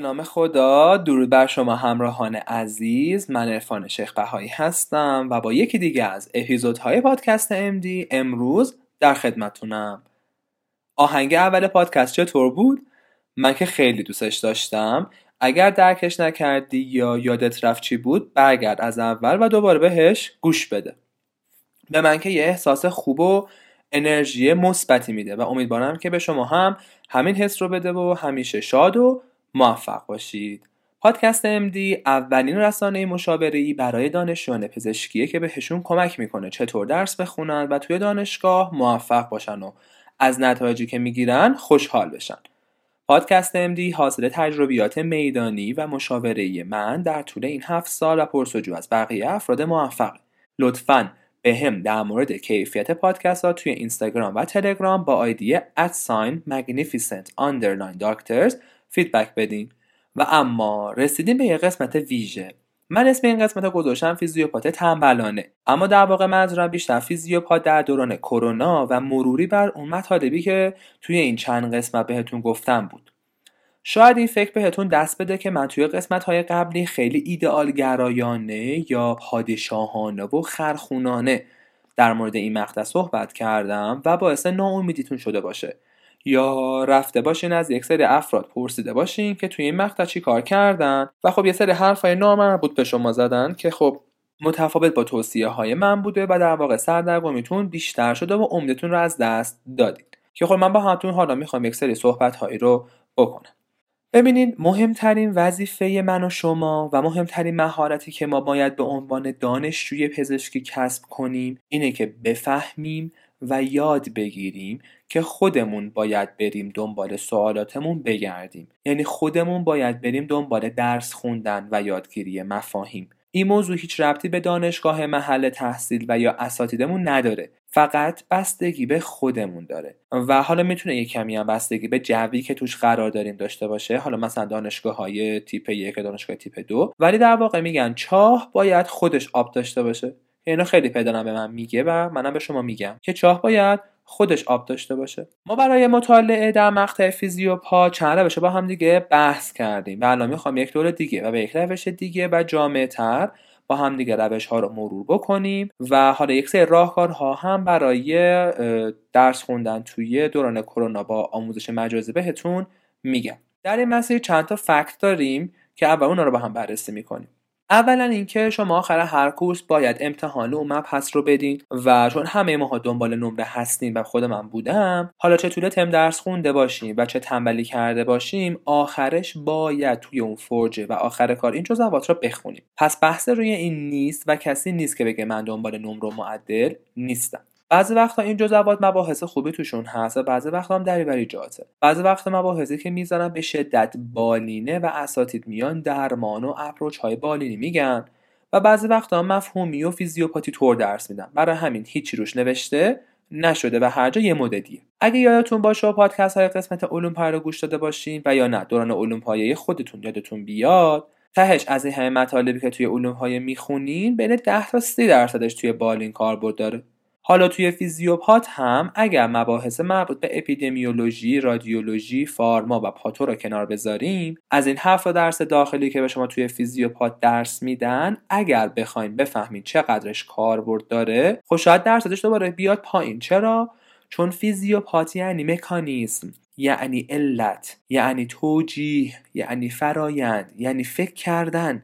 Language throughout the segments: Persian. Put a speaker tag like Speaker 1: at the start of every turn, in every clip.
Speaker 1: نام خدا. درود بر شما همراهان عزیز. من عرفان شیخ بهایی هستم و با یکی دیگه از اپیزودهای پادکست MD امروز در خدمتونم. آهنگ اول پادکست چطور بود؟ من که خیلی دوستش داشتم. اگر درکش نکردی یا یادت رفت چی بود برگرد از اول و دوباره بهش گوش بده. به من که یه احساس خوب و انرژی مثبتی میده و امیدوارم که به شما هم همین حس رو بده و همیشه شاد و موفق باشید. پادکست MD اولین رسانه مشاوره برای دانشجویان پزشکیه که بهشون کمک می‌کنه چطور درس بخونن و توی دانشگاه موفق باشن و از نتایجی که می‌گیرن خوشحال بشن. پادکست MD حاصل تجربیات میدانی و مشاوره من در طول این هفت سال و پرسجو از بقیه افراد موفق. لطفاً به هم در مورد کیفیت پادکست ها توی اینستاگرام و تلگرام با آیدی ادساین magnificent underline doctors feedback بدین. و اما رسیدیم به یه قسمت ویژه. من اسم این قسمت رو گذاشتم فیزیوپات تنبلانه. اما در واقع منظورم بیشتر فیزیوپات در دوران کرونا و مروری بر اون مطالبی که توی این چند قسمت بهتون گفتم بود. شاید این فکر بهتون دست بده که من توی قسمت های قبلی خیلی ایدئال گرایانه یا پادشاهانه و خرخونانه در مورد این مقطع صحبت کردم و باعث ناامیدیتون شده باشه. یا رفته باشین از یک سری افراد پرسیده باشین که توی این مقطع چی کار کردن. و خب یه سری حرفای نامربوط به شما زدن که خب متفاوت با توصیه های من بوده و در واقع سردرگمیتون بیشتر شده و عمدتون رو از دست دادید که خب من با همتون حالا می‌خوام یک سری صحبت هایی رو بکنم. ببینید مهمترین وظیفه من و شما و مهمترین مهارتی که ما باید به عنوان دانشجوی پزشکی کسب کنیم اینه که بفهمیم و یاد بگیریم که خودمون باید بریم دنبال سوالاتمون بگردیم. یعنی خودمون باید بریم دنبال درس خوندن و یادگیری مفاهیم. این موضوع هیچ ربطی به دانشگاه محل تحصیل و یا اساتیدمون نداره. فقط بستگی به خودمون داره. و حالا می‌تونه یه کمی هم بستگی به جوی که توش قرار داریم داشته باشه. حالا مثلا دانشگاه های تیپ یک دانشگاه تیپ دو. ولی در واقع میگن چاه باید خودش آب داشته باشه. اینو خیلی پدرم به من میگه و منم به شما میگم که چاه باید خودش آب داشته باشه. ما برای مطالعه در مقطع فیزیوپا چند روش با هم دیگه بحث کردیم و الان می‌خوام یک دور دیگه و به یک روش دیگه و جامعه تر با هم دیگه روش ها رو مرور بکنیم و حالا یک سری راهکارها هم برای درس خوندن توی دوران کرونا با آموزش مجازی بهتون میگم. در این مسیر چند تا فکت داریم که اول اونا رو با هم بررسی می‌کنیم. اولا اینکه شما آخر هر کورس باید امتحان و مبحث رو بدین و چون همه ماها دنبال نمره هستیم و خود من بودم حالا چه طول تم درس خونده باشیم و چه تنبلی کرده باشیم آخرش باید توی اون فرجه و آخر کار این جزوات رو بخونیم. پس بحث روی این نیست و کسی نیست که بگه من دنبال نمره معدل نیستم. بعضی وقتا این جزوات مباحث خوبی توشون هست و بعضی وقتا هم دریوری جاته. بعضی وقتا مباحثی که می‌ذارن به شدت بالینه و اساتید میان درمان و اپروچ های بالینی میگن و بعضی وقتا مفهومی و فیزیوپاتی طور درس میدن. برای همین هیچی روش نوشته نشده و هر جا یه مددیه. اگه یادتون باشه و پادکست های قسمت علوم رو گوش داده باشین و یا نه دوران علوم پایه خودتون یادتون بیاد تهش از این همه مطالبی که توی علوم پایه می‌خونین بین 10 تا 30 درصدش توی بالین کاربرد داره. حالا توی فیزیوپات هم اگر مباحث مربوط به اپیدمیولوژی، رادیولوژی، فارما و پاتو را کنار بذاریم از این هفت درس داخلی که به شما توی فیزیوپات درس میدن اگر بخوایم بفهمین چقدرش کاربرد داره خب شاید درصدش دوباره بیاد پایین. چرا؟ چون فیزیوپات یعنی مکانیزم یعنی علت یعنی توجیه یعنی فرایند یعنی فکر کردن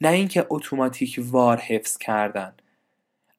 Speaker 1: نه اینکه اتوماتیک وار حفظ کردن.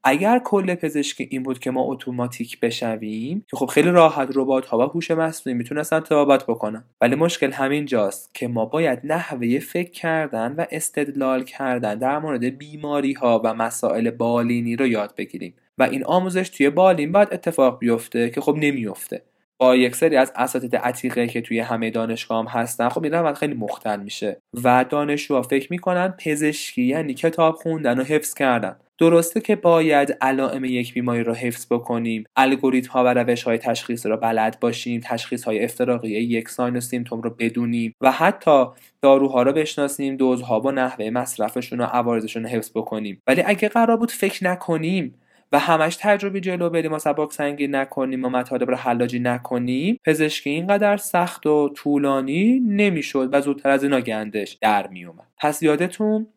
Speaker 1: اگر کل پزشکی این بود که ما اتوماتیک بشویم که خب خیلی راحت ربات ها و هوش مصنوعی می‌تونستن تبابت بکنن. ولی مشکل همین جاست که ما باید نحوه فکر کردن و استدلال کردن در مورد بیماری ها و مسائل بالینی رو یاد بگیریم. و این آموزش توی بالین باید اتفاق بیفته که خب نمیفته با یک سری از اساتید عتیقه که توی همه دانشگاه هم هستن خب این روند خیلی مختل میشه و دانشجوها فکر می‌کنن پزشکی یعنی کتاب خوندن و حفظ کردن. درسته که باید علائم یک بیماری رو حفظ بکنیم الگوریتم ها و روش های تشخیص رو بلد باشیم تشخیص های افتراقی یک ساین و سیمتوم رو بدونیم و حتی داروها رو بشناسیم دوزها و نحوه مصرفشون و عوارضشون رو حفظ بکنیم. ولی اگه قرار بود فکر نکنیم و همش تجربی جلو بریم و سبک سنگین نکنیم و مطالب رو حلاجی نکنیم پزشکی اینقدر سخت و طولانی نمی‌شد و زودتر از اینا گندش در میومد پس یادتون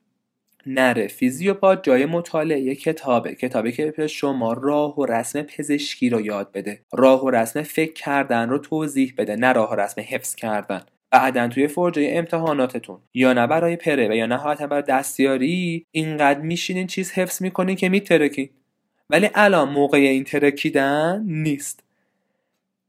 Speaker 1: نره فیزیوپات جای مطالعه کتابه کتابی که به شما راه و رسم پزشکی رو یاد بده. راه و رسم فکر کردن رو توضیح بده نه راه و رسم حفظ کردن. بعدا توی فرجه امتحاناتتون یا نه برای پره و یا نهایتا برای دستیاری اینقدر میشینین چیز حفظ می‌کنین که میترکین. ولی الان موقع این ترکیدن نیست.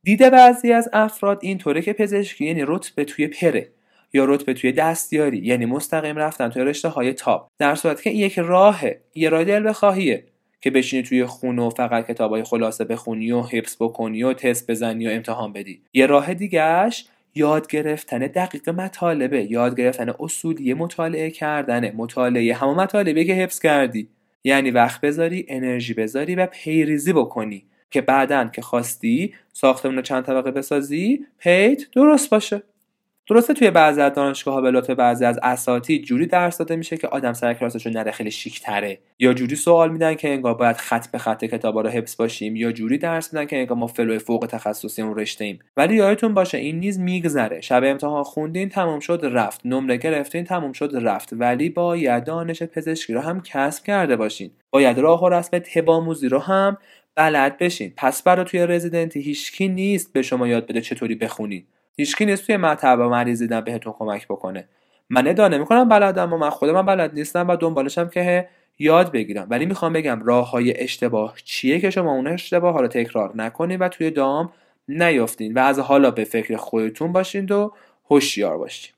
Speaker 1: دیده بعضی از افراد اینطوره که پزشکی یعنی رتبه توی پره یا رتبه توی دستیاری یعنی مستقیم رفتن توی رشته های تاپ در صورتی که این یک راهه یه راه دل بخواهیه که بشینی توی خونه و فقط کتابای خلاصه بخونی و حفظ بکنی و تست بزنی و امتحان بدی. یه راه دیگهش یاد گرفتن دقیق مطالبه یاد گرفتن اصولی مطالعه کردنه مطالعه همه مطالبه که حفظ کردی. یعنی وقت بذاری انرژی بذاری و پی‌ریزی بکنی که بعدا که خواستی ساختمون چند طبقه بسازی پیت درست باشه. درسته توی بعضی از دانشگاه ها به بعضی از اساتید جوری درس داده میشه که آدم سر کلاسش رو نره خیلی شیک تره یا جوری سوال میدن که انگار باید خط به خط کتابا رو حفظ باشیم یا جوری درس میدن که انگار ما fellow فوق تخصصی اون رشته ایم. ولی یادتون باشه این نیز میگذره. شب امتحان خوندین تموم شد رفت. نمره گرفتین تموم شد رفت. ولی باید دانش پزشکی رو هم کسب کرده باشین. باید راه و رسم طب‌آموزی رو هم بلد بشین. پس برای توی رزیدنتی هیچکی نیست به شما یاد بده چطوری بخونید هیچکی نیست توی مطب مریض دیدن بهتون کمک بکنه. من ادعا نمی‌کنم بلدم و من خودم بلد نیستم و دنبالشم که یاد بگیرم. ولی می‌خوام بگم راه های اشتباه چیه که شما اون اشتباه ها رو تکرار نکنید و توی دام نیافتین و از حالا به فکر خودتون باشین و هوشیار باشین.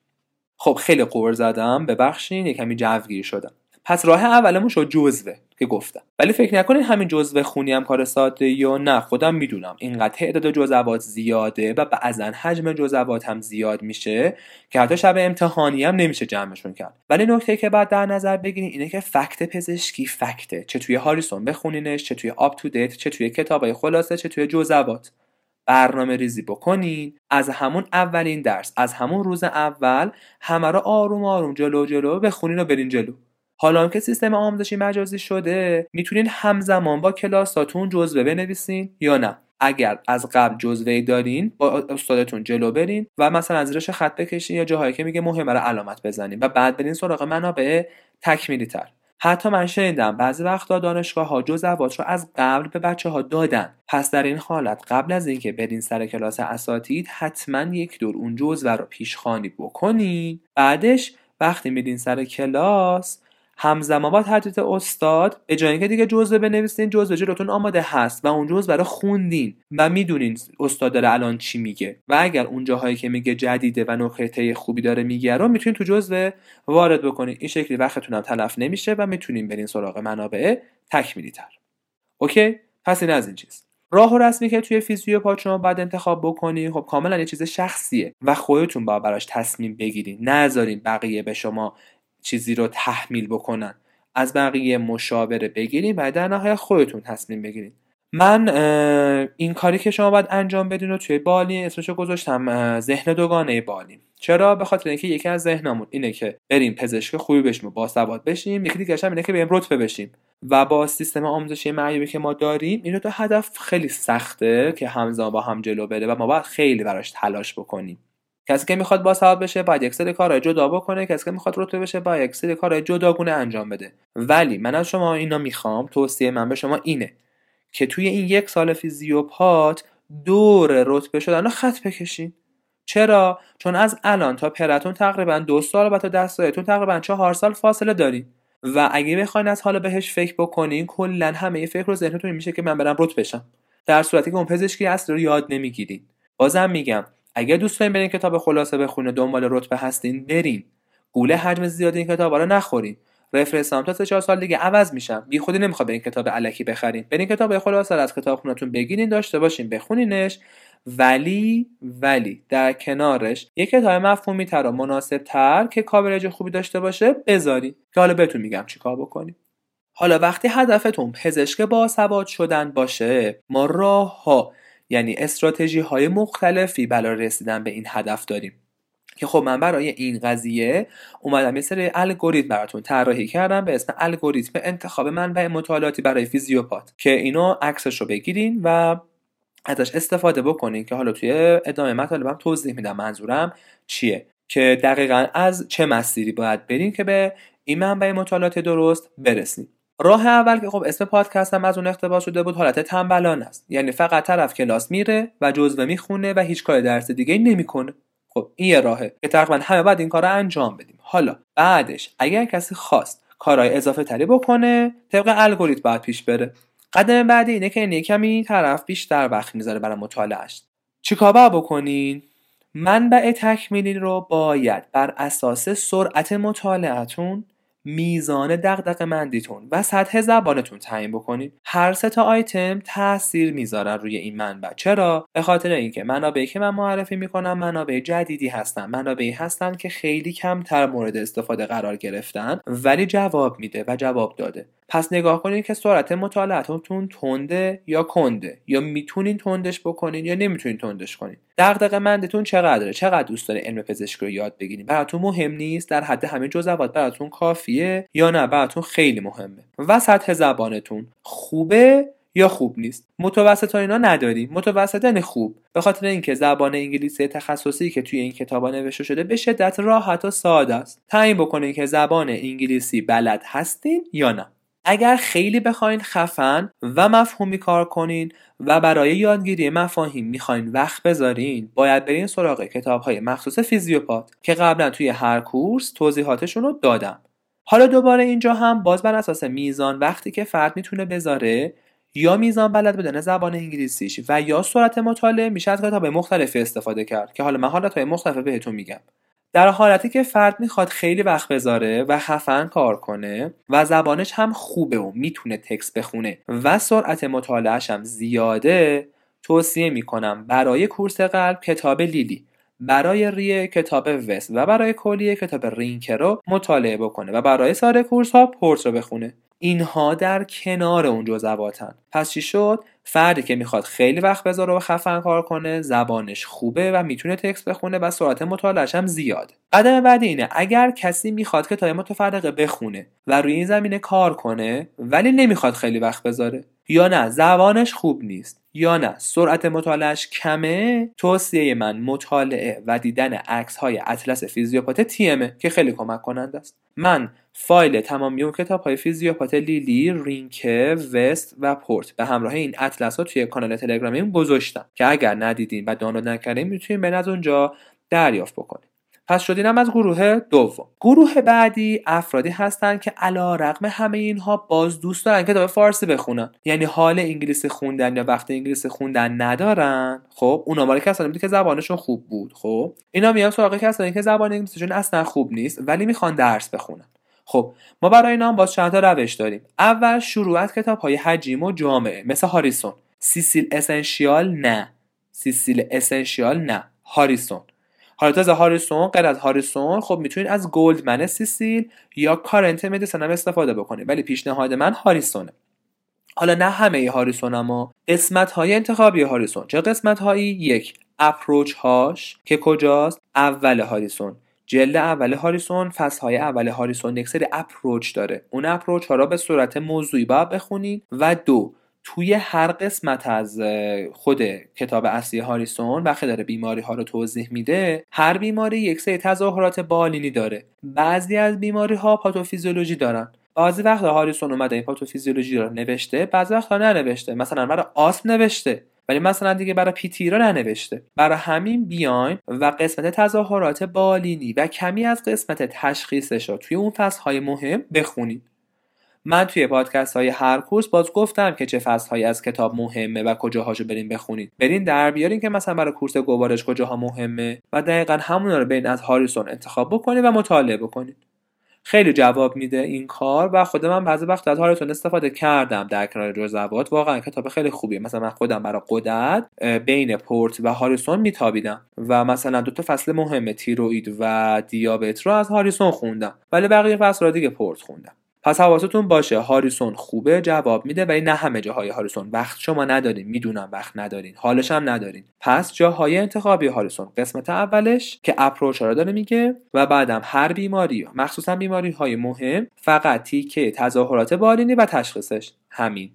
Speaker 1: خب خیلی قور زدم. ببخشین یه کمی جوگیر شدم. پس راه اولمون شد جزوه که گفتم. ولی فکر نکنید همین جزوه خونی هم کار ساده یا نه خودم می‌دونم. اینقدر تعداد جزوات زیاده و بعضا حجم جزوات هم زیاد میشه که حتی شب امتحانی هم نمیشه جمعشون کرد. ولی نکته که بعد در نظر بگیرید اینه که فکت پزشکی فکته. چه توی هاریسون بخونینش چه توی آپ تو دیت چه توی کتابای خلاصه چه توی جزوات. برنامه ریزی بکنین. از همون اولین درس از همون روز اول همه رو آروم آروم جلو جلو بخونین و برین جلو. حالا که سیستم آموزشی مجازی شده می‌تونین همزمان با کلاساتون جزوه بنویسین یا نه. اگر از قبل جزوه دارین با استادتون جلو برین و مثلا از زیرش خط بکشین یا جاهایی که میگه مهمه رو علامت بزنین و بعد برین سراغ منابع تکمیلی تر حتی من شنیدم بعضی وقتا دانشگاه ها جزوات رو از قبل به بچه ها دادن. پس در این حالت قبل از اینکه برین سر کلاس اساتید حتما یک دور اون جزوه رو پیشخوانی بکنین. بعدش وقتی میرین سر کلاس همزمان با تدریس استاد به جای اینکه دیگه جزوه بنویسین جزوه جلوتون آماده هست و اون جزوه برای خوندین و می‌دونین استاد داره الان چی میگه. و اگر اون جاهایی که میگه جدیده و نکته خوبی داره میگه رو می‌تونین تو جزوه وارد بکنین. این شکلی وقتتون هم تلف نمیشه و می‌تونین برین سراغ منابع تکمیلی تر اوکی؟ پس این از این چیز. راه و رسمی که توی فیزیو شما بعد انتخاب بکنین خب کاملا یه چیز شخصیه و خودتون با براش تصمیم بگیرین. نذارین بقیه به شما چیزی رو تحمیل بکنن. از بقیه مشاوره بگیریم و در نهایت خودتون تصمیم بگیرید من این کاری که شما باید انجام بدین رو توی بالی اسمشو گذاشتم ذهن دوگانه بالی. چرا؟ به خاطر اینکه یکی از ذهنمون اینه که بریم پزشک خوبی بشیم و باسواد بشیم یکی دیگه اینه که بریم رتبه بشیم. و با سیستم آموزشی معیوبی که ما داریم این دو هدف خیلی سخته که همزمان با هم جلو بره و ما باید خیلی براش تلاش بکنیم. کسی که می‌خواد باسواد بشه باید یک سری کارهای جدا بکنه. کسی که می‌خواد رتبه بشه باید یک سری کارهای جداگونه انجام بده. ولی من از شما اینا می‌خوام توصیه من به شما اینه که توی این یک سال فیزیوپات دور رتبه شدن رو خط بکشین. چرا؟ چون از الان تا پرتون تقریبا دو سال و تا دستایتون تقریبا چهار سال فاصله دارین. و اگه بخواین از حالا بهش فکر بکنین کلا همه فکر رو ذهنتون میشه که من برم رتبه بشم. در صورتی که اون پزشکی اصل رو یاد نمی‌گیرین. بازم میگم اگر دوست دارین برین کتاب خلاصه بخونه دنبال رتبه هستین برین. گوله حجم زیادی این کتابا رو نخورین. رفرنس هم تا سه چهار سال دیگه عوض میشن بی خودی نمی‌خواد برین کتاب علکی بخرین. برین کتاب خلاصه از کتاب خونتون بگیرین داشته باشین بخونینش. ولی ولی در کنارش یک کتاب مفهومی تر و مناسب تر که کاورج خوبی داشته باشه بذارین. که حالا بهتون میگم چیکار بکنیم. حالا وقتی هدفتون پزشک با سواد شدن باشه ما راه ها یعنی استراتژی های مختلفی برای رسیدن به این هدف داریم. که خب من برای این قضیه اومدم یه سری الگوریتم براتون طراحی کردم به اسم الگوریتم انتخاب منبع مطالعاتی برای فیزیوپات که اینو عکسش رو بگیرین و ازش استفاده بکنین که حالا توی ادامه مطالبم توضیح میدم منظورم چیه. که دقیقا از چه مسیری باید برین که به این منبع مطالعات درست برسیم راه اول که خب اسم پادکستم از اون اقتباس شده بود حالت تنبلان است. یعنی فقط طرف کلاس میره و جزوه می‌خونه و هیچ کار درس دیگه نمی‌کنه. خب این یه راهه که تقریبا همه باید این کار رو انجام بدیم. حالا بعدش اگر کسی خواست کارهای اضافه تری بکنه طبق الگوریتم باید پیش بره. قدم بعدی اینه که این کمی طرف بیشتر وقت می‌ذاره برای مطالعهش چیکار باید بکنین؟ منبع تکمیلی رو باید بر اساس سرعت مطالعتون میزان دغدغه مندیتون و سطح زبانتون تعیین بکنید. هر سه تا آیتم تاثیر می‌ذارن روی این منبع. چرا؟ به خاطر اینکه منابعی که من معرفی می‌کنم منابع جدیدی هستن. منابعی هستن که خیلی کمتر مورد استفاده قرار گرفتن ولی جواب میده و جواب داده. پس نگاه کنید که سرعت مطالعتون تنده یا کنده یا می‌تونین تندش بکنین یا نمی‌تونین تندش کنین. دغدغه مندتون چقدره؟ چقدر دوست داره علم پزشکی رو یاد بگیرین؟ براتون مهم نیست؟ در حد همه جزوات براتون کافیه یا نه؟ براتون خیلی مهمه. و سطح زبانتون خوبه یا خوب نیست؟ متوسط اینا نداریم. متوسط یعنی خوب. به خاطر اینکه زبان انگلیسی تخصصی که توی این کتابا نوشته شده به شدت راحت و ساده است. تعیین بکنین که زبان انگلیسی بلد هستین یا نه. اگر خیلی بخواین خفن و مفهومی کار کنین و برای یادگیری مفاهیم می‌خواین وقت بذارین باید برین سراغ کتاب های مخصوص فیزیوپات که قبلا توی هر کورس توضیحاتشون رو دادم. حالا دوباره اینجا هم باز بر اساس میزان وقتی که فرد می‌تونه بذاره یا میزان بلد بدن زبان انگلیسیش و یا سرعت مطالعه میشه از کتاب مختلفی استفاده کرد که حالا من حالت های مختلف بهتون میگم. در حالتی که فرد می‌خواد خیلی وقت بذاره و خفن کار کنه و زبانش هم خوبه و می‌تونه تکس بخونه و سرعت مطالعهش هم زیاده توصیه می‌کنم برای کورس قلب کتاب لیلی. برای ریه کتاب وست و برای کلیه کتاب رینکه رو مطالعه بکنه و برای سایر course ها پورث رو بخونه. اینها در کنار اون جزواتن. پس چی شد؟ فردی که می‌خواد خیلی وقت بذاره و خفن کار کنه زبانش خوبه و می‌تونه text بخونه و سرعت مطالعهش هم زیاده قدم بعدی اینه اگر کسی می‌خواد کتابای متفرقه بخونه و روی این زمینه کار کنه ولی نمی‌خواد خیلی وقت بذاره. یا نه؟ زبانش خوب نیست. یا نه؟ سرعت مطالعهش کمه؟ توصیه من مطالعه و دیدن عکس های اطلس فیزیوپات تیمه که خیلی کمک کننده است. من فایل تمامی اون کتاب های فیزیوپات لیلی، رینکه، وست و پورث به همراه این اطلس ها توی کانال تلگرامی گذاشتم که اگر ندیدین و دانلود نکردین می‌تونین به از اونجا دریافت بکنید پس شدینم از گروه دوم. گروه بعدی افرادی هستند که علا رقم همه اینها باز دوست دارن کتاب فارسی بخونن. یعنی حال انگلیسی خوندن یا وقت انگلیسی خوندن ندارن. خب اونا مال کسانی بود که زبانشون خوب بود. خب اینا میان سراغ کسانی که زبان انگلیسیشون اصلا خوب نیست ولی می‌خوان درس بخونن. خب ما برای اینا هم باز چند تا روش داریم. اول شروع از کتاب های حجیم و جامعه مثل هاریسون. سیسیل essential نه. سیسیل essential نه. هاریسون. حالا تازه هاریسون غیر از هاریسون خب می‌تونید از گلدمن سیسیل یا Current Medicine هم استفاده بکنید. ولی پیشنهاد من هاریسونه. حالا نه همه هاریسون اما قسمت های انتخابی هاریسون. چه قسمت هایی یک approach هاش که کجاست؟ اول هاریسون. جلد اول هاریسون فصل های اول هاریسون یک سری approach داره. اون approach ها را به صورت موضوعی باید بخونید. و دو توی هر قسمت از خود کتاب اصلی هاریسون وقتی داره بیماری ها رو توضیح میده هر بیماری یک سری تظاهرات بالینی داره. بعضی از بیماری ها پاتوفیزیولوژی دارن. بعضی وقت هاریسون اومده این پاتوفیزیولوژی رو نوشته بعضی وقت ننوشته. مثلا برای آسم نوشته ولی مثلا دیگه برای پیتی رو ننوشته. برای همین بیاین و قسمت تظاهرات بالینی و کمی از قسمت تشخیصش رو توی اون فصل های مهم بخونید. من توی پادکست های هر کورس باز گفتم که چه فصل از کتاب مهمه و کجاهاشو برین بخونید برین در بیارین که مثلا برای کورس گوارش کجاها مهمه و دقیقا همون رو بین از هاریسون انتخاب بکنید و مطالعه بکنید خیلی جواب میده این کار و خود من بعضی وقت از هاریسون استفاده کردم در کنار جزوات واقعا کتاب خیلی خوبیه. مثلا من خودم برای قدرت بین پورت و هاریسون میتابیدم و مثلا دو تا فصل مهم تیروید و دیابت رو از هاریسون خوندم. ولی بقیه فصل رو دیگه پورت خوندم. پس حواستون باشه هاریسون خوبه جواب میده ولی نه همه جاهای هاریسون. وقت شما ندارین می‌دونم وقت ندارین حالش هم ندارین. پس جاهای انتخابی هاریسون. قسمت اولش که approach رو داره میگه و بعدم هر بیماری مخصوصا بیماری های مهم فقط تیکه تظاهرات بالینی و تشخیصش. همین.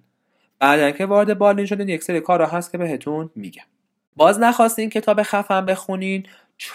Speaker 1: بعد که وارد بالین شدین یک سری کارا هست که بهتون میگم. باز نخواستین کتاب خفن بخونین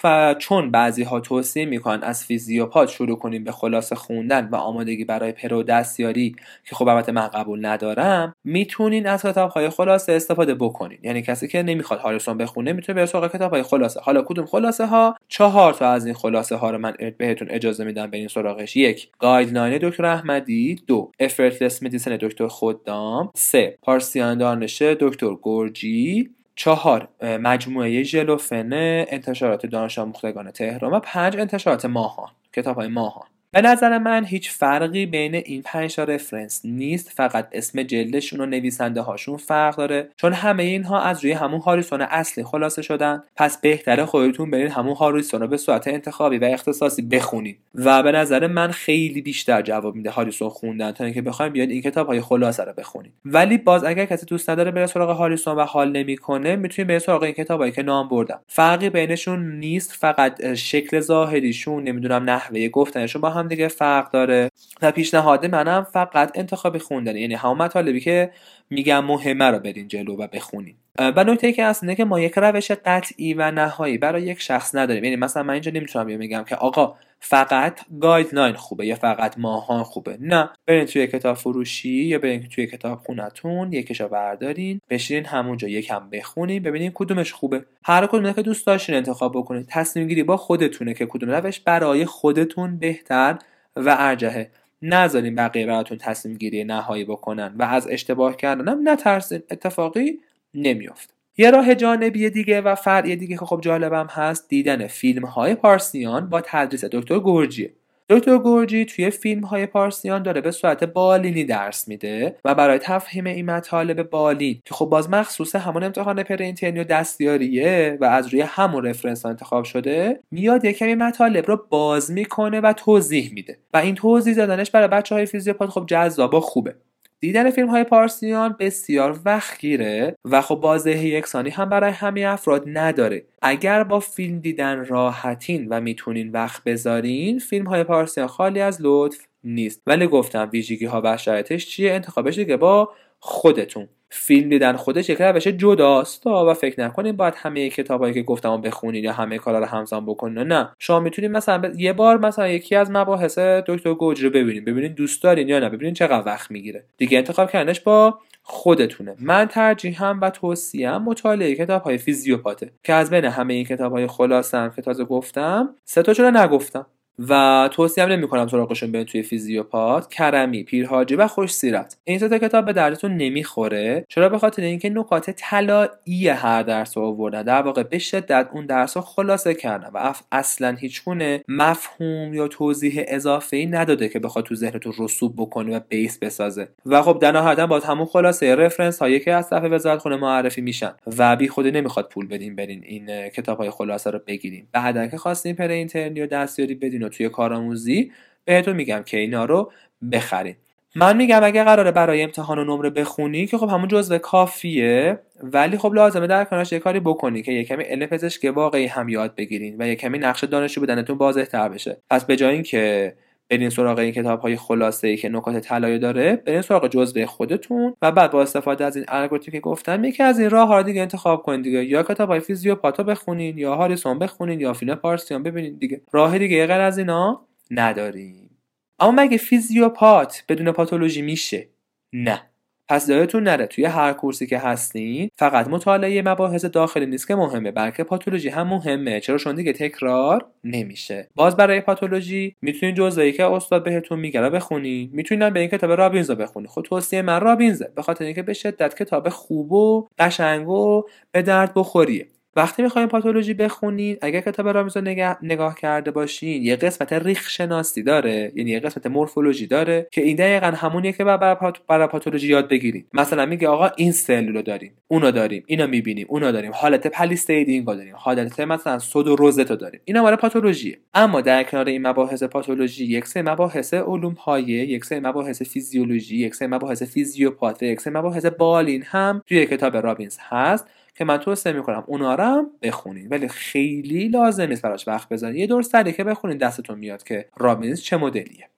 Speaker 1: و چون بعضی ها توصیه می‌کنن از فیزیوپات شروع کنیم به خلاصه خوندن و آمادگی برای پره دستیاری که خب البته من قبول ندارم می‌تونین از کتاب های خلاصه استفاده بکنین. یعنی کسی که نمی‌خواد هاریسون بخونه می‌تونه به سراغ کتاب های خلاصه. حالا کدوم خلاصه ها چهار تا از این خلاصه ها رو من بهتون اجازه میدم برین سراغش. یک guideline دکتر احمدی. دو Effortless Medicine دکتر خدام. سه پارسیان دانش دکتر گرجی. چهار مجموعه ژلوفن انتشارات دانش آموختگان تهران و پنج انتشارات ماهان کتاب های ماهان. به نظر من هیچ فرقی بین این پنج تا رفرنس نیست. فقط اسم جلدشون و نویسنده هاشون فرق داره. چون همه اینها از روی همون هاریسون اصلی خلاصه شدن. پس بهتره خودتون برین همون هاریسون رو به صورت انتخابی و اختصاصی بخونید. و به نظر من خیلی بیشتر جواب میده هاریسون خوندن تا اینکه بخوایم بیاید این کتاب های خلاصه رو بخونید ولی باز اگر کسی دوست نداره بره سراغ هاریسون و حال نمی‌کنه می‌تونید بره سراغ این کتابایی که نام بردم. فرقی بینشون نیست. فقط شکل ظاهریشون نمی‌دونم نحوه گفتنشون با هم دیگه فرق داره. و پیشنهاد منم فقط انتخاب خوندن یعنی همون مطالبی که میگم مهمه رو برین جلو و بخونین. و نکته که اصلا که ما یک روش قطعی و نهایی برای یک شخص نداریم. یعنی مثلا من اینجا نمی‌تونم بگم که آقا فقط گایدلاین خوبه یا فقط ماهان خوبه. نه. برین توی کتاب فروشی یا برین توی کتاب خونتون یکیشو بردارین بشینین همونجا یکم بخونین ببینین کدومش خوبه. هر کدوم که دوست داشتین انتخاب بکنین. تصمیم گیری با خودتونه که کدوم روش برای خودتون بهتر و ارجهه نذارین بقیه براتون تصمیم گیری نهایی بکنن و از اشتباه کردنم نترسین. اتفاقی نمیافت. یه راه جانبی دیگه و فرعی دیگه که خب جالبم هست دیدن فیلم های پارسیان با تدریس دکتر گرجیه دکتر گورجی توی فیلم های پارسیان داره به صورت بالینی درس میده و برای تفهیم این مطالب بالین که خب باز مخصوص همون امتحان پرینترنی و دستیاریه و از روی همون رفرنس انتخاب شده میاد یک کمی مطالب رو باز می‌کنه و توضیح میده. و این توضیح دادنش برای بچه های فیزیوپات خب جذاب و خوبه. دیدن فیلم های پارسیان بسیار وقت گیره و خب بازدهی یکسانی هم برای همه افراد نداره. اگر با فیلم دیدن راحتین و می‌تونین وقت بذارین فیلم های پارسیان خالی از لطف نیست. ولی گفتم ویژگی ها و شرایطش چیه؟ انتخابش دیگه با خودتون. فیلم دیدن خودش یک روش جداست و فکر نکنید باید همه کتابایی که گفتم بخونید یا همه کارا رو همزمان بکنید نه شما می‌تونید مثلا یه بار مثلا یکی از مباحث دکتر گوج رو ببینید ببینید دوست دارین یا نه ببینید چقدر وقت می‌گیره. دیگه انتخاب کردنش با خودتونه. من ترجیحم و توصیم مطالعه کتاب های فیزیوپاته که از بین همه این کتاب های خلاصم که تازه گفتم سه تا نگفتم. و توصیه هم نمی‌کنم سراغشون برین توی فیزیوپات. کرمی پیرهاجی و خوش سیرت. این سه کتاب به دردتون نمی‌خوره. چرا؟ به خاطر اینکه نکات طلایی هر درس رو آوردن. در واقع به شدت اون درس رو خلاصه کردن و اصلا هیچ گونه مفهوم یا توضیح اضافه ای نداده که بخواد تو ذهنتون رسوب بکنه و بیس بسازه. و خب در نهایت با همون خلاصه رفرنس هایی که از صفحه وزارت خونه معرفی میشن و بی خود نمی‌خواد پول بدین برین این کتاب های خلاصه رو بگیریم بعدا که خواستین پر اینترنی و دستیاری بدین توی کارآموزی بهتون میگم که اینا رو بخرین. من میگم اگه قراره برای امتحان و نمره بخونی که خب همون جزء کافیه ولی خب لازمه در کنارش یه کاری بکنی که یه کمی علم پزشکی واقعی هم یاد بگیرین و یه کمی نقش دانشجو بودنتون واضح‌تر بشه. پس به جای اینکه برین سراغ این کتاب های خلاصه ای که نکات طلایی داره برین سراغ جزء خودتون و بعد با استفاده از این الگوریتمی که گفتم یکی از این راه ها دیگه انتخاب کنید دیگه. یا کتاب های فیزیوپاتا بخونین یا هاریسون بخونین یا فیلم پارسیان ببینید دیگه. راه دیگه غیر از اینا نداریم. اما مگه فیزیوپات بدون پاتولوژی میشه؟ نه. پس یادتون نره توی هر کورسی که هستین فقط مطالعه مباحث داخلی نیست که مهمه بلکه پاتولوژی هم مهمه. چرا چون دیگه تکرار نمیشه. باز برای پاتولوژی می‌تونید جزئی که استاد بهتون میگه رو بخونید می‌تونید به این کتاب رابینز رو بخونید خب توصیه من رابینزه به خاطر اینکه به شدت کتاب خوب و قشنگ و به درد بخوریه. وقتی می‌خوایم پاتولوژی بخونید اگر کتاب رامز رو نگاه, کرده باشین یه قسمت ریخ شناسی داره. یعنی یه قسمت مورفولوژی داره که این دقیقا همونیه که برای پاتولوژی یاد بگیرید مثلا میگه آقا این سلول رو داریم اونو داریم اینو می‌بینیم اونو داریم حالت پلیستیدینگ داریم حالت مثلا سود و روزت رو داریم. اینا برای پاتولوژیه. اما در کنار این مباحث پاتولوژی یک سری مباحث علوم پایه یک سری مباحث فیزیولوژی یک سری مباحث فیزیوپات یک سری مباحث بالین هم توی کتاب رابینز هست. که من توصیه می‌کنم اونا رو بخونید ولی خیلی لازم نیست براش وقت بذارید یه دور سری که بخونید دستتون میاد که رابینز چه مدلیه.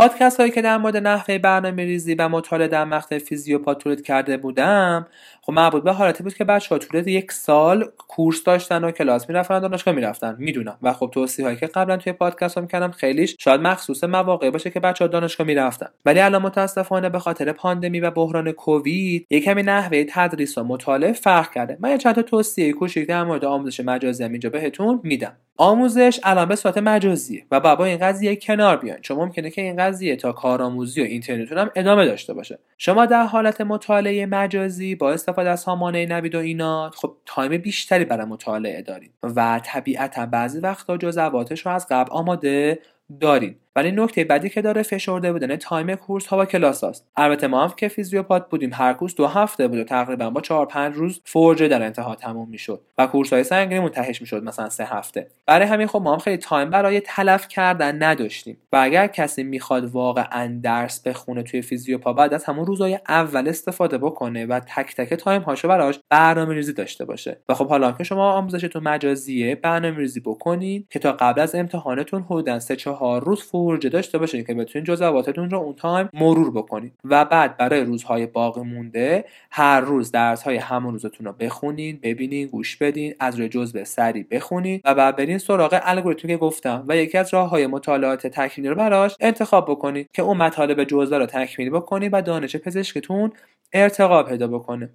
Speaker 1: پادکست هایی که در مورد نحوه برنامه ریزی و مطالعه در مقطع فیزیوپات تولید کرده بودم خب مربوط به حالتی بود که بچه ها طول یک سال course داشتن و کلاس می‌رفتن دانشگاه می‌رفتن. می‌دونم. و خب توصیه هایی که قبلا توی پادکست هم کردم خیلیش شاید مخصوص مواقع باشه که بچه ها دانشگاه می‌رفتن. ولی الان متاسفانه به خاطر پاندمی و بحران کووید یک کمی نحوه تدریس و مطالعه فرق کرده. من چند تا توصیه کوچیک در مورد آموزش مجازی هم اینجا بهتون میدم. آموزش الان به صورت مجازیه و با این قضیه کنار بیاین. چون ممکنه که این قضیه تا کارآموزی و اینترنیتون هم ادامه داشته باشه. شما در حالت مطالعه مجازی با استفاده از سامانه نوید و اینا خب time بیشتری برای مطالعه دارید و طبیعتا بعضی وقتا جزواتش رو از قبل آماده دارین. ولی نکته بعدی که داره فشرده بودن time course ها و کلاس هاست. البته ما هم که فیزیوپات بودیم هر course دو هفته بود و تقریبا با چهار پنج روز فرجه در انتها تموم می‌شد و course های سنگینی منتهش می‌شد مثلا سه هفته. برای همین خب ما هم خیلی time برای تلف کردن نداشتیم. و اگر کسی می‌خواد واقعا درس بخونه توی فیزیوپات باید از همون روزهای اول استفاده بکنه و تک تک time هاشو براش برنامه ریزی داشته باشه. و خب حالا که شما آموزشتون مجازیه برنامه ریزی بکنید که تا قبل از امتحانتون حدودا سه چهار روز فرجه داشته باشید که بتونید جزواتتون رو اون تایم مرور بکنید و بعد برای روزهای باقی مونده هر روز درس های همون روزتون رو بخونید ببینید گوش بدین از روی جزء سری بخونید و بعد برین سراغ الگوریتمی که گفتم و یکی از راه های مطالعات تکمیلی رو براش انتخاب بکنید که اون مطالب جزء رو تکمیل بکنید و دانش پزشکتون ارتقا پیدا بکنه.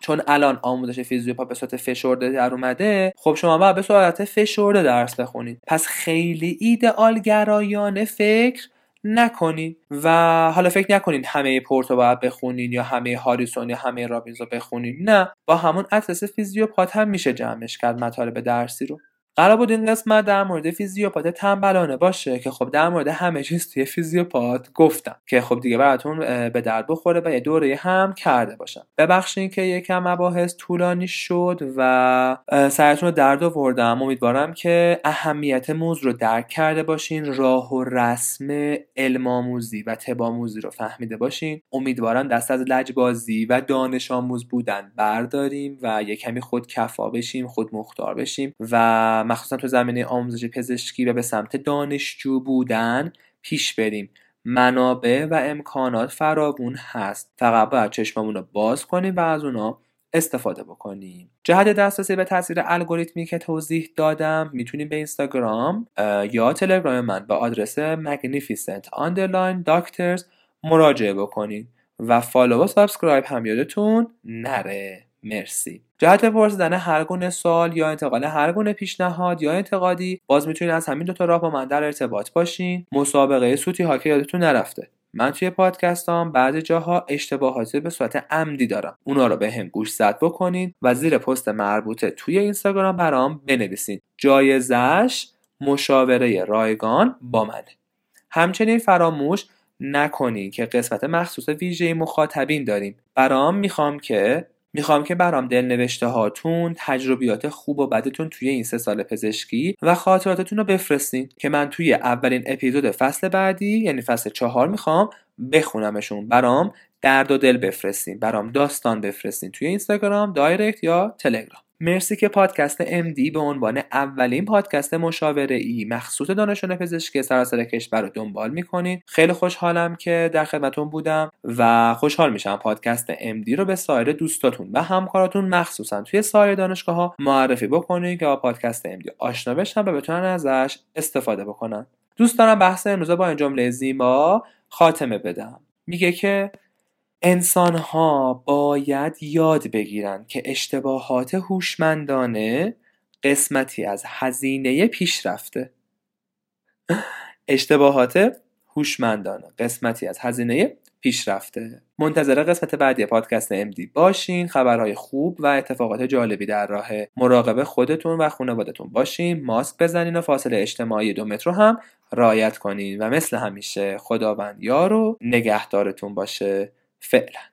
Speaker 1: چون الان آموزش فیزیوپا به صورت فشرده در اومده خب شما باید به صورت فشرده درس بخونید. پس خیلی ایدئال گرایانه فکر نکنید و حالا فکر نکنید همه پورتو باید بخونید یا همه هاریسون یا همه رابینز رو بخونید نه. با همون اطلس فیزیوپات هم میشه جمعش کرد مطالب درسی رو. قرار بود این قسمت در مورد فیزیوپات تنبلانه باشه که خب در مورد همه چیز توی فیزیوپات گفتم که خب دیگه براتون به درد بخوره و یه دوره هم کرده باشم. ببخشید که یکم مباحث طولانی شد و سرتون رو درد آوردم. امیدوارم که اهمیت موضوع رو درک کرده باشین راه و رسم علم آموزی و طب آموزی رو فهمیده باشین. امیدوارم دست از لجبازی و دانش آموز بودن برداریم و یه کمی خود کفا بشیم خود مختار بشیم و مخصوصا تو زمینه آموزش پزشکی و به سمت دانشجو بودن پیش بریم. منابع و امکانات فراوون هست. فقط باید چشممون رو باز کنیم و از اونا استفاده بکنیم. جهت دسترسی به تصاویر الگوریتمی که توضیح دادم می‌تونیم به اینستاگرام یا تلگرام من به آدرس magnificent underline doctors مراجعه بکنید و follow و subscribe هم یادتون نره. مرسی. جهت پرسیدن هر گونه سوال یا انتقال هر گونه پیشنهاد یا انتقادی باز می‌تونید از همین دوتا راه با من در ارتباط باشین. مسابقه سوتی ها که یادتون نرفته. من توی پادکستام بعضی جاها اشتباهاتی به صورت عمدی دارم. اونا رو به هم گوش زد بکنید و زیر پست مربوطه توی اینستاگرام برام بنویسید جایزش مشاوره رایگان با منه. همچنین فراموش نکنید که قسمت مخصوص ویژه مخاطبین داریم. برام می‌خوام که می‌خوام که برام دلنوشته هاتون تجربیات خوب و بدتون توی این سه سال پزشکی و خاطراتتون رو بفرستین که من توی اولین اپیزود فصل بعدی یعنی فصل چهار می‌خوام بخونمشون. برام درد و دل بفرستین برام داستان بفرستین توی اینستاگرام دایرکت یا تلگرام. مرسی که پادکست MD به عنوان اولین پادکست مشاوره ای مخصوص دانشان پزشکی سراسر کشور رو دنبال می‌کنید خیلی خوشحالم که در خدمتون بودم و خوشحال میشم پادکست MD رو به سایر دوستاتون و همکاراتون مخصوصا توی سایر دانشگاه ها معرفی بکنید که با پادکست MD آشنا بشن و بتونن ازش استفاده بکنن. دوست دارم بحث امروز با این جمله زیبا خاتمه بدم. میگه که انسان ها باید یاد بگیرند که اشتباهات هوشمندانه قسمتی از هزینه پیشرفته. اشتباهات هوشمندانه قسمتی از هزینه پیش رفته منتظر قسمت بعدی پادکست امدی باشین. خبرهای خوب و اتفاقات جالبی در راه مراقب خودتون و خانوادتون باشین. ماسک بزنین و فاصله اجتماعی دو متر رو هم رعایت کنین. و مثل همیشه خداوند یار و نگهدارتون باشه. Fera.